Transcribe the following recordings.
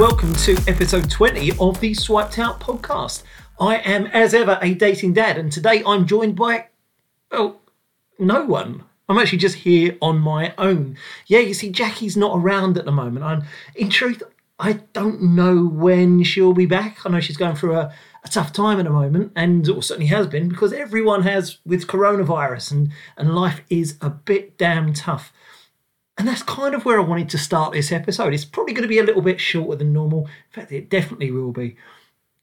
welcome to episode 20 of the Swiped Out podcast. I am, as ever, a dating dad, and today I'm joined by, well, no one. I'm actually just here on my own. Yeah, you see, Jackie's not around at the moment. I'm, in truth, I don't know when she'll be back. I know she's going through a, a tough time at the moment, and or certainly has been because everyone has with coronavirus, and and life is a bit damn tough. And that's kind of where I wanted to start this episode. It's probably going to be a little bit shorter than normal. In fact, it definitely will be.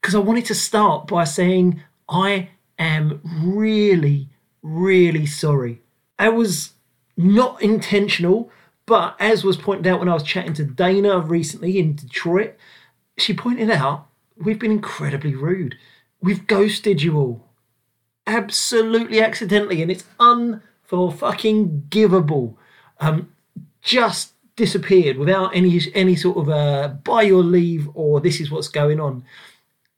Because I wanted to start by saying I am really, really sorry. I was not intentional, but as was pointed out when I was chatting to Dana recently in Detroit, she pointed out we've been incredibly rude. We've ghosted you all. Absolutely accidentally, and it's unfor fucking. Um, just disappeared without any any sort of uh, by your leave or this is what's going on.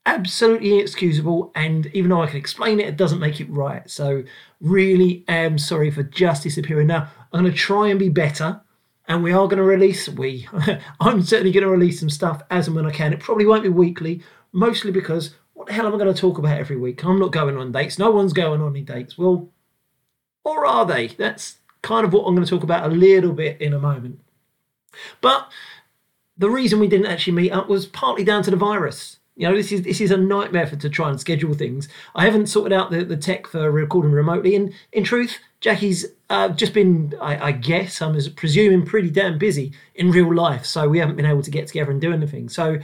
Absolutely inexcusable, and even though I can explain it, it doesn't make it right. So, really am sorry for just disappearing. Now, I'm going to try and be better, and we are going to release. We, I'm certainly going to release some stuff as and when I can. It probably won't be weekly, mostly because what the hell am I going to talk about every week? I'm not going on dates. No one's going on any dates. Well, or are they? That's kind of what I'm going to talk about a little bit in a moment. But the reason we didn't actually meet up was partly down to the virus. You know, this is this is a nightmare for to try and schedule things. I haven't sorted out the, the tech for recording remotely, and in truth, Jackie's uh, just been, I, I guess, I'm presuming, pretty damn busy in real life. So we haven't been able to get together and do anything. So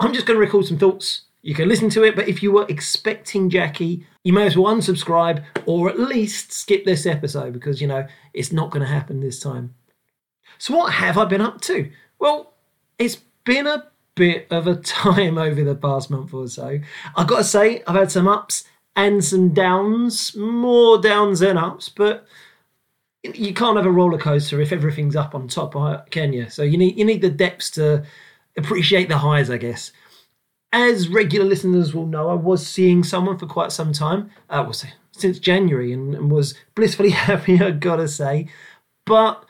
I'm just going to record some thoughts. You can listen to it, but if you were expecting Jackie, you may as well unsubscribe or at least skip this episode because you know it's not going to happen this time. So, what have I been up to? Well, it's been a bit of a time over the past month or so. I've got to say, I've had some ups and some downs, more downs than ups, but you can't have a roller coaster if everything's up on top, uh, can you? So you need you need the depths to appreciate the highs, I guess as regular listeners will know, I was seeing someone for quite some time. Uh, was since January, and, and was blissfully happy. I gotta say, but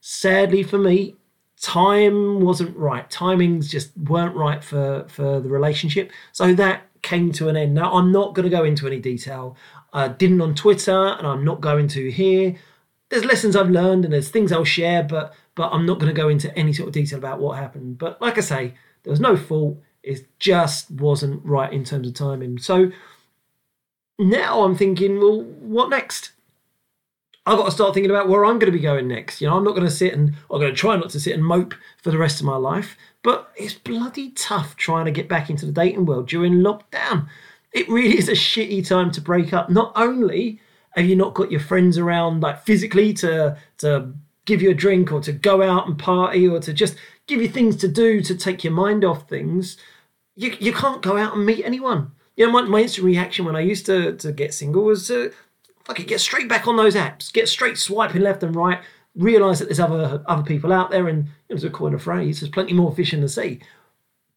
sadly for me, time wasn't right. Timings just weren't right for for the relationship. So that came to an end. Now I'm not going to go into any detail. I didn't on Twitter, and I'm not going to here. There's lessons I've learned, and there's things I'll share, but but I'm not going to go into any sort of detail about what happened. But like I say, there was no fault. It just wasn't right in terms of timing. So now I'm thinking, well, what next? I've got to start thinking about where I'm going to be going next. You know, I'm not going to sit and I'm going to try not to sit and mope for the rest of my life. But it's bloody tough trying to get back into the dating world during lockdown. It really is a shitty time to break up. Not only have you not got your friends around like physically to to give you a drink or to go out and party or to just give you things to do to take your mind off things, you, you can't go out and meet anyone. You know, my, my instant reaction when I used to, to get single was to fucking get straight back on those apps, get straight swiping left and right, realise that there's other other people out there, and you know, to coin a phrase, there's plenty more fish in the sea.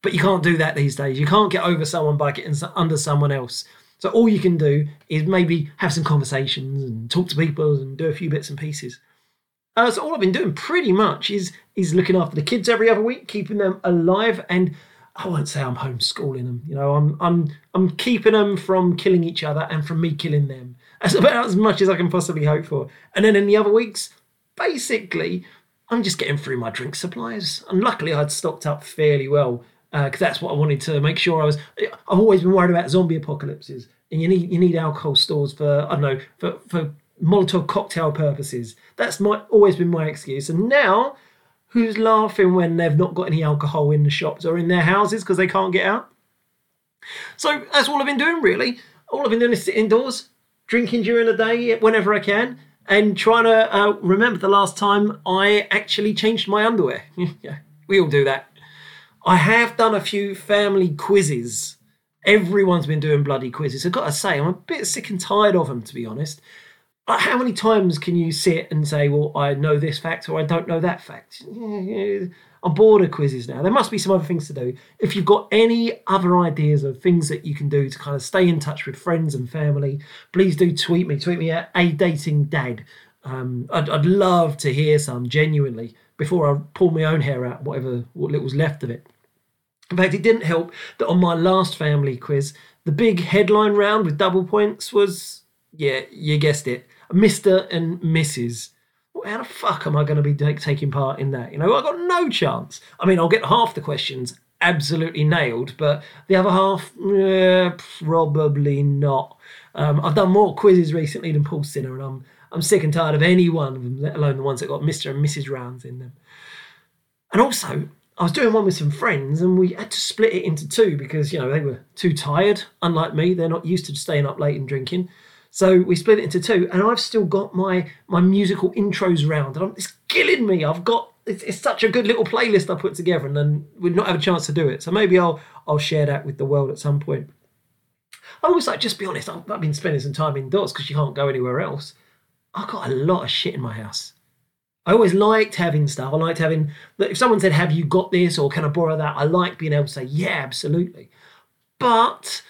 But you can't do that these days. You can't get over someone by getting under someone else. So all you can do is maybe have some conversations and talk to people and do a few bits and pieces. Uh, so all I've been doing pretty much is is looking after the kids every other week, keeping them alive, and I won't say I'm homeschooling them. You know, I'm I'm I'm keeping them from killing each other and from me killing them. That's about as much as I can possibly hope for. And then in the other weeks, basically, I'm just getting through my drink supplies. And luckily, I'd stocked up fairly well because uh, that's what I wanted to make sure I was. I've always been worried about zombie apocalypses, and you need you need alcohol stores for I don't know for for Molotov cocktail purposes. That's my always been my excuse. And now, who's laughing when they've not got any alcohol in the shops or in their houses because they can't get out? So that's all I've been doing really. All I've been doing is sit indoors, drinking during the day whenever I can, and trying to uh, remember the last time I actually changed my underwear. yeah, we all do that. I have done a few family quizzes. Everyone's been doing bloody quizzes. I've got to say, I'm a bit sick and tired of them, to be honest how many times can you sit and say, well, I know this fact or I don't know that fact? I'm bored of quizzes now. There must be some other things to do. If you've got any other ideas of things that you can do to kind of stay in touch with friends and family, please do tweet me. Tweet me at a dating dad. Um, I'd, I'd love to hear some genuinely before I pull my own hair out, whatever what was left of it. In fact, it didn't help that on my last family quiz, the big headline round with double points was, yeah, you guessed it, Mr. and Mrs. How the fuck am I going to be taking part in that? You know, I've got no chance. I mean, I'll get half the questions absolutely nailed, but the other half, eh, probably not. Um, I've done more quizzes recently than Paul Sinha, and I'm I'm sick and tired of any one of them, let alone the ones that got Mr. and Mrs. rounds in them. And also, I was doing one with some friends, and we had to split it into two because you know they were too tired. Unlike me, they're not used to staying up late and drinking. So we split it into two, and I've still got my my musical intros round, and I'm, it's killing me. I've got it's, it's, such a good little playlist I put together, and then we've not have a chance to do it. So maybe I'll I'll share that with the world at some point. I always like just be honest. I've, I've been spending some time indoors because you can't go anywhere else. I've got a lot of shit in my house. I always liked having stuff. I liked having if someone said, "Have you got this?" or "Can I borrow that?" I like being able to say, "Yeah, absolutely." But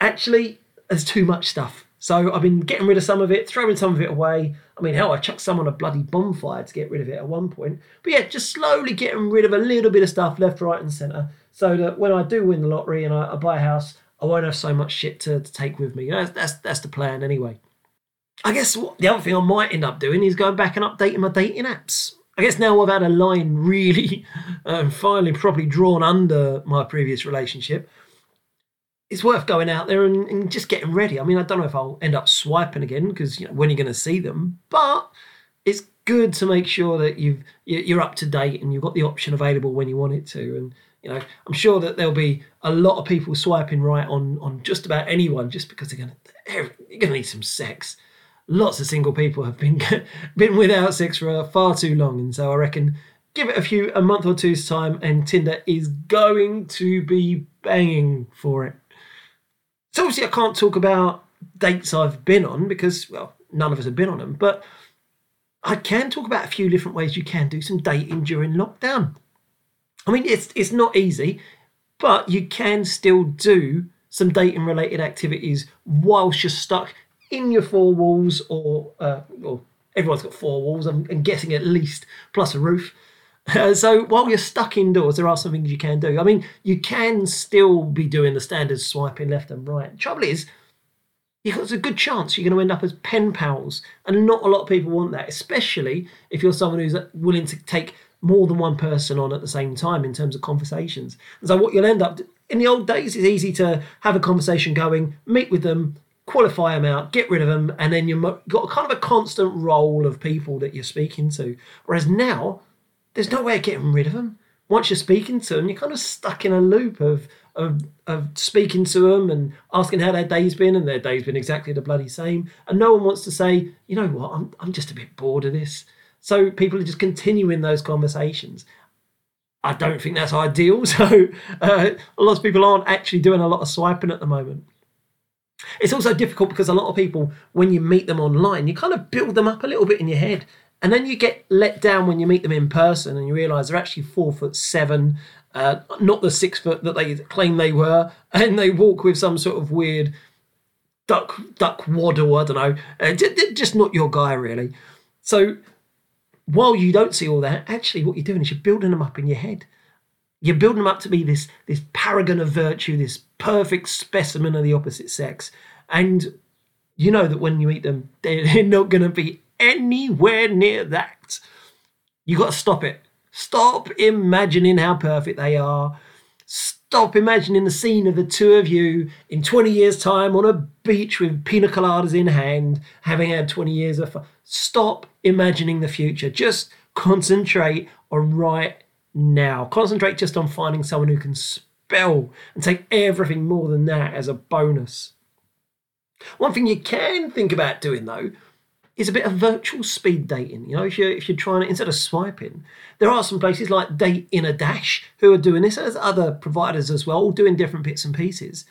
actually, there's too much stuff. So I've been getting rid of some of it, throwing some of it away. I mean, hell, I chucked some on a bloody bonfire to get rid of it at one point. But yeah, just slowly getting rid of a little bit of stuff left, right, and centre, so that when I do win the lottery and I, I buy a house, I won't have so much shit to, to take with me. You know, that's, that's the plan anyway. I guess what, the other thing I might end up doing is going back and updating my dating apps. I guess now I've had a line really um, finally properly drawn under my previous relationship. It's worth going out there and, and, just getting ready. I mean, I don't know if I'll end up swiping again because you know when you're going to see them, but it's good to make sure that you've you're up to date and you've got the option available when you want it to. And you know, I'm sure that there'll be a lot of people swiping right on on just about anyone just because they're going to you're going to need some sex lots of single people have been been without sex for uh, far too long, and so I reckon give it a few a month or two's time, and Tinder is going to be banging for it. So obviously, I can't talk about dates I've been on because well, none of us have been on them, but I can talk about a few different ways you can do some dating during lockdown. I mean, it's it's not easy, but you can still do some dating related activities whilst you're stuck in your four walls, or uh, well, everyone's got four walls. I'm, I'm guessing at least plus a roof. Uh, so while you're stuck indoors, there are some things you can do. I mean, you can still be doing the standard swiping left and right. Trouble is, got a good chance you're going to end up as pen pals, and not a lot of people want that, especially if you're someone who's willing to take more than one person on at the same time in terms of conversations. And so what you'll end up in the old days, it's easy to have a conversation going, meet with them, qualify them out, get rid of them, and then you've got kind of a constant roll of people that you're speaking to. Whereas now, there's no way of getting rid of them. Once you're speaking to them, you're kind of stuck in a loop of of, of speaking to them and asking how their day's been, and their day's been exactly the bloody same. And no one wants to say, you know what, I'm, I'm just a bit bored of this. So people are just continuing those conversations. I don't think that's ideal. So uh, a lot of people aren't actually doing a lot of swiping at the moment. It's also difficult because a lot of people, when you meet them online, you kind of build them up a little bit in your head. And then you get let down when you meet them in person and you realize they're actually four foot seven, uh, not the six foot that they claim they were. And they walk with some sort of weird duck duck waddle, I don't know. Uh, just not your guy, really. So while you don't see all that, actually, what you're doing is you're building them up in your head. You're building them up to be this this paragon of virtue, this perfect specimen of the opposite sex, and you know that when you meet them, they're not going to be anywhere near that. You got to stop it. Stop imagining how perfect they are. Stop imagining the scene of the two of you in 20 years' time on a beach with pina coladas in hand, having had 20 years of fun. Stop imagining the future. Just concentrate on right now. Concentrate just on finding someone who can spell and take everything more than that as a bonus. One thing you can think about doing though is a bit of virtual speed dating. You know, if you're if you're trying to instead of swiping, there are some places like Date in a Dash who are doing this. There's other providers as well, all doing different bits and pieces.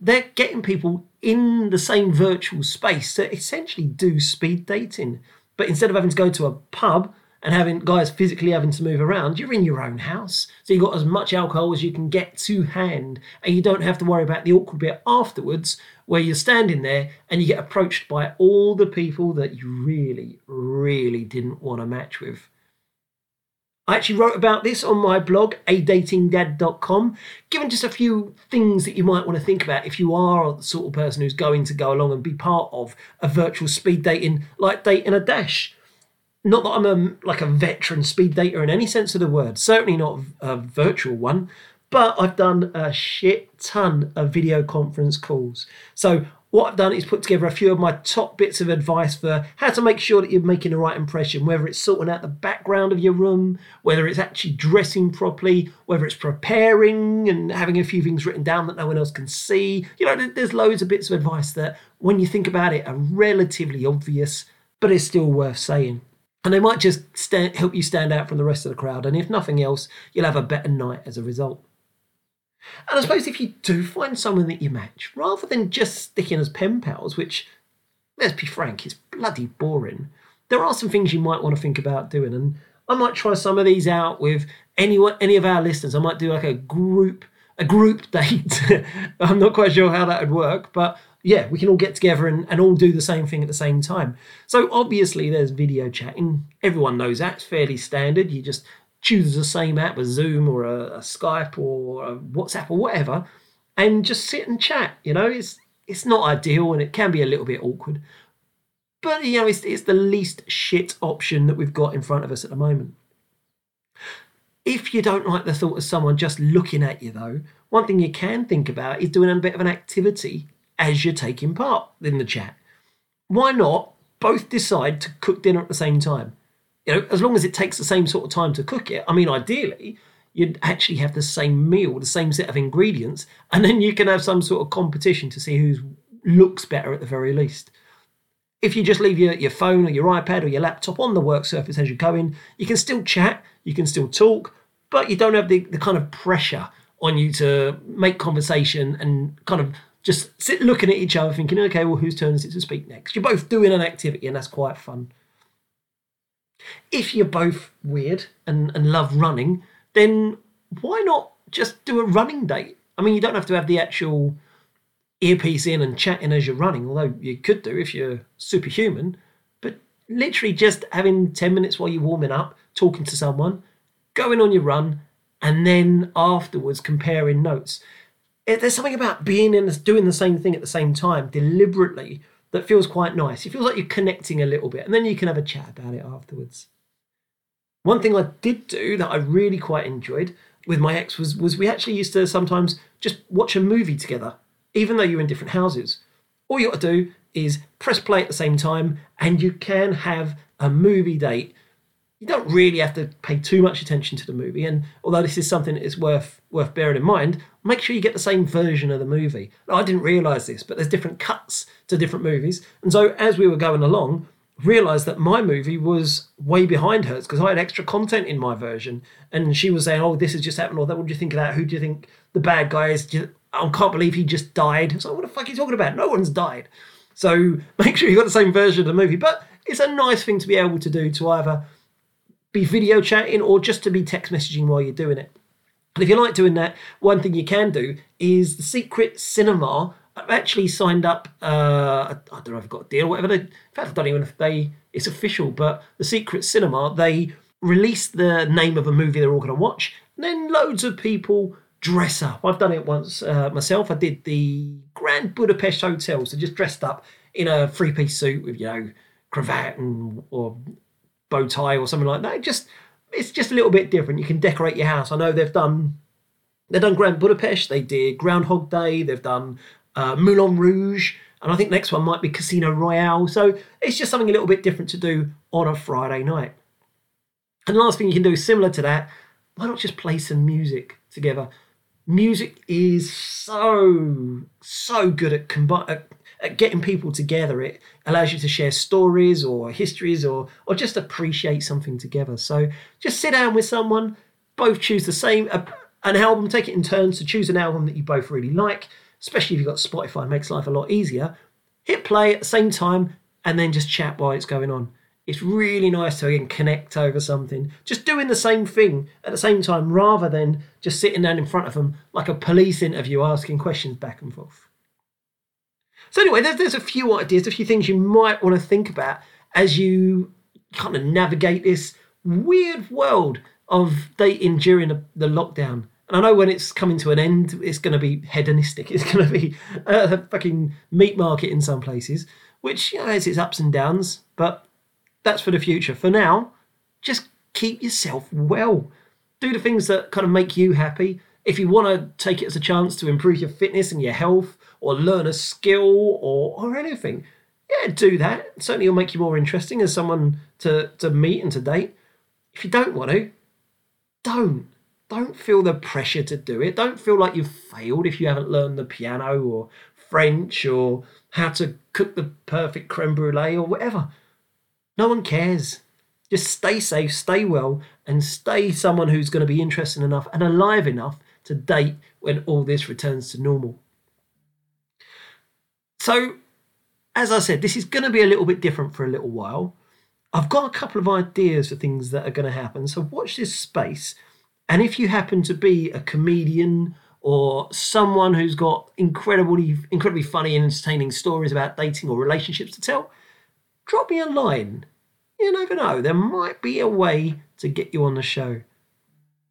They're getting people in the same virtual space to essentially do speed dating. But instead of having to go to a pub and having guys physically having to move around, you're in your own house. So you've got as much alcohol as you can get to hand, and you don't have to worry about the awkward bit afterwards where you're standing there and you get approached by all the people that you really, really didn't want to match with. I actually wrote about this on my blog, adatingdad.com, giving just a few things that you might want to think about if you are the sort of person who's going to go along and be part of a virtual speed dating like Date in a Dash. Not that I'm a, like a veteran speed dater in any sense of the word, certainly not a virtual one, but I've done a shit ton of video conference calls. So what I've done is put together a few of my top bits of advice for how to make sure that you're making the right impression, whether it's sorting out the background of your room, whether it's actually dressing properly, whether it's preparing and having a few things written down that no one else can see. You know, there's loads of bits of advice that, when you think about it, are relatively obvious, but it's still worth saying. And they might just stand, help you stand out from the rest of the crowd. And if nothing else, you'll have a better night as a result. And I suppose if you do find someone that you match, rather than just sticking as pen pals, which, let's be frank, is bloody boring, there are some things you might want to think about doing. And I might try some of these out with anyone, any of our listeners. I might do like a group, a group date. I'm not quite sure how that would work, but yeah, we can all get together and, and all do the same thing at the same time. So obviously there's video chatting. Everyone knows that's fairly standard. You just choose the same app, a Zoom or a, a Skype or a WhatsApp or whatever, and just sit and chat. You know, it's it's not ideal and it can be a little bit awkward, but you know, it's it's the least shit option that we've got in front of us at the moment. If you don't like the thought of someone just looking at you, though, one thing you can think about is doing a bit of an activity as you're taking part in the chat. Why not both decide to cook dinner at the same time? you know, as long as it takes the same sort of time to cook it. I mean, ideally, you'd actually have the same meal, the same set of ingredients, and then you can have some sort of competition to see who looks better at the very least. If you just leave your, your phone or your iPad or your laptop on the work surface as you're going, you can still chat, you can still talk, but you don't have the, the kind of pressure on you to make conversation and kind of just sit looking at each other thinking, okay, well, whose turn is it to speak next? You're both doing an activity, and that's quite fun. If you're both weird and, and love running, then why not just do a running date? I mean, you don't have to have the actual earpiece in and chatting as you're running, although you could do if you're superhuman. But literally just having 10 minutes while you're warming up, talking to someone, going on your run, and then afterwards comparing notes. There's something about being in doing the same thing at the same time deliberately that feels quite nice. It feels like you're connecting a little bit, and then you can have a chat about it afterwards. One thing I did do that I really quite enjoyed with my ex was was we actually used to sometimes just watch a movie together, even though you're in different houses. All you got to do is press play at the same time, and you can have a movie date you don't really have to pay too much attention to the movie. And although this is something that is worth worth bearing in mind, make sure you get the same version of the movie. I didn't realise this, but there's different cuts to different movies. And so as we were going along, realised that my movie was way behind hers because I had extra content in my version. And she was saying, "Oh, this has just happened," or "That, what do you think of that? Who do you think the bad guy is?" I can't believe he just died. So what the fuck are you talking about? No one's died. So make sure you got the same version of the movie. But it's a nice thing to be able to do to either be video chatting or just to be text messaging while you're doing it. And if you like doing that, one thing you can do is the Secret Cinema. I've actually signed up. Uh, I don't know if I've got a deal, or whatever. They, in fact, I don't even know if they it's official. But the Secret Cinema they release the name of a movie they're all going to watch, and then loads of people dress up. I've done it once uh, myself. I did the Grand Budapest Hotel, so just dressed up in a three piece suit with you know cravat and or bow tie or something like that. It just it's just a little bit different. You can decorate your house. I know they've done they've done Grand Budapest, they did Groundhog Day, they've done uh, Moulin Rouge, and I think next one might be Casino Royale. So it's just something a little bit different to do on a Friday night. And the last thing you can do similar to that. Why not just play some music together? Music is so so good at, combi- getting people together. It allows you to share stories or histories or or just appreciate something together. So just sit down with someone, both choose the same uh, an album, take it in turns to choose an album that you both really like. Especially if you've got Spotify, makes life a lot easier. Hit play at the same time and then just chat while it's going on. It's really nice to again connect over something, just doing the same thing at the same time rather than just sitting down in front of them like a police interview asking questions back and forth. So anyway, there's, there's a few ideas, a few things you might want to think about as you kind of navigate this weird world of dating during the, the lockdown. And I know when it's coming to an end, it's going to be hedonistic. It's going to be uh, a fucking meat market in some places, which you know, has its ups and downs. But that's for the future. For now, just keep yourself well. Do the things that kind of make you happy. If you want to take it as a chance to improve your fitness and your health, or learn a skill, or or anything, yeah, do that. Certainly, it'll make you more interesting as someone to to meet and to date. If you don't want to, don't. Don't feel the pressure to do it. Don't feel like you've failed if you haven't learned the piano or French or how to cook the perfect creme brulee or whatever. No one cares. Just stay safe, stay well, and stay someone who's going to be interesting enough and alive enough to date when all this returns to normal. So, as I said, this is going to be a little bit different for a little while. I've got a couple of ideas for things that are going to happen. So, watch this space. And if you happen to be a comedian or someone who's got incredibly, incredibly funny and entertaining stories about dating or relationships to tell, drop me a line. You never know, there might be a way to get you on the show.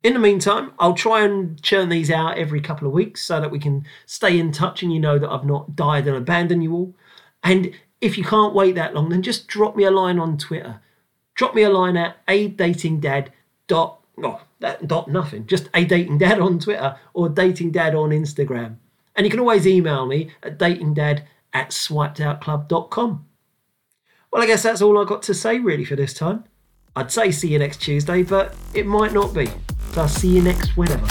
In the meantime, I'll try and churn these out every couple of weeks so that we can stay in touch and you know that I've not died and abandoned you all. And if you can't wait that long, then just drop me a line on Twitter. Drop me a line at a dating dad dot oh, that dot nothing. Just a dating dad on Twitter or dating dad on Instagram. And you can always email me at datingdad at swipedoutclub.com. Well, I guess that's all I've got to say really for this time. I'd say see you next Tuesday, but it might not be. So I'll see you next whenever.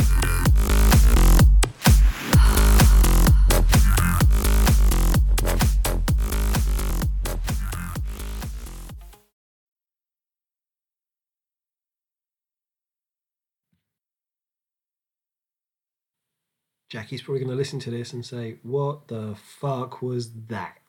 Jackie's probably going to listen to this and say, What the fuck was that?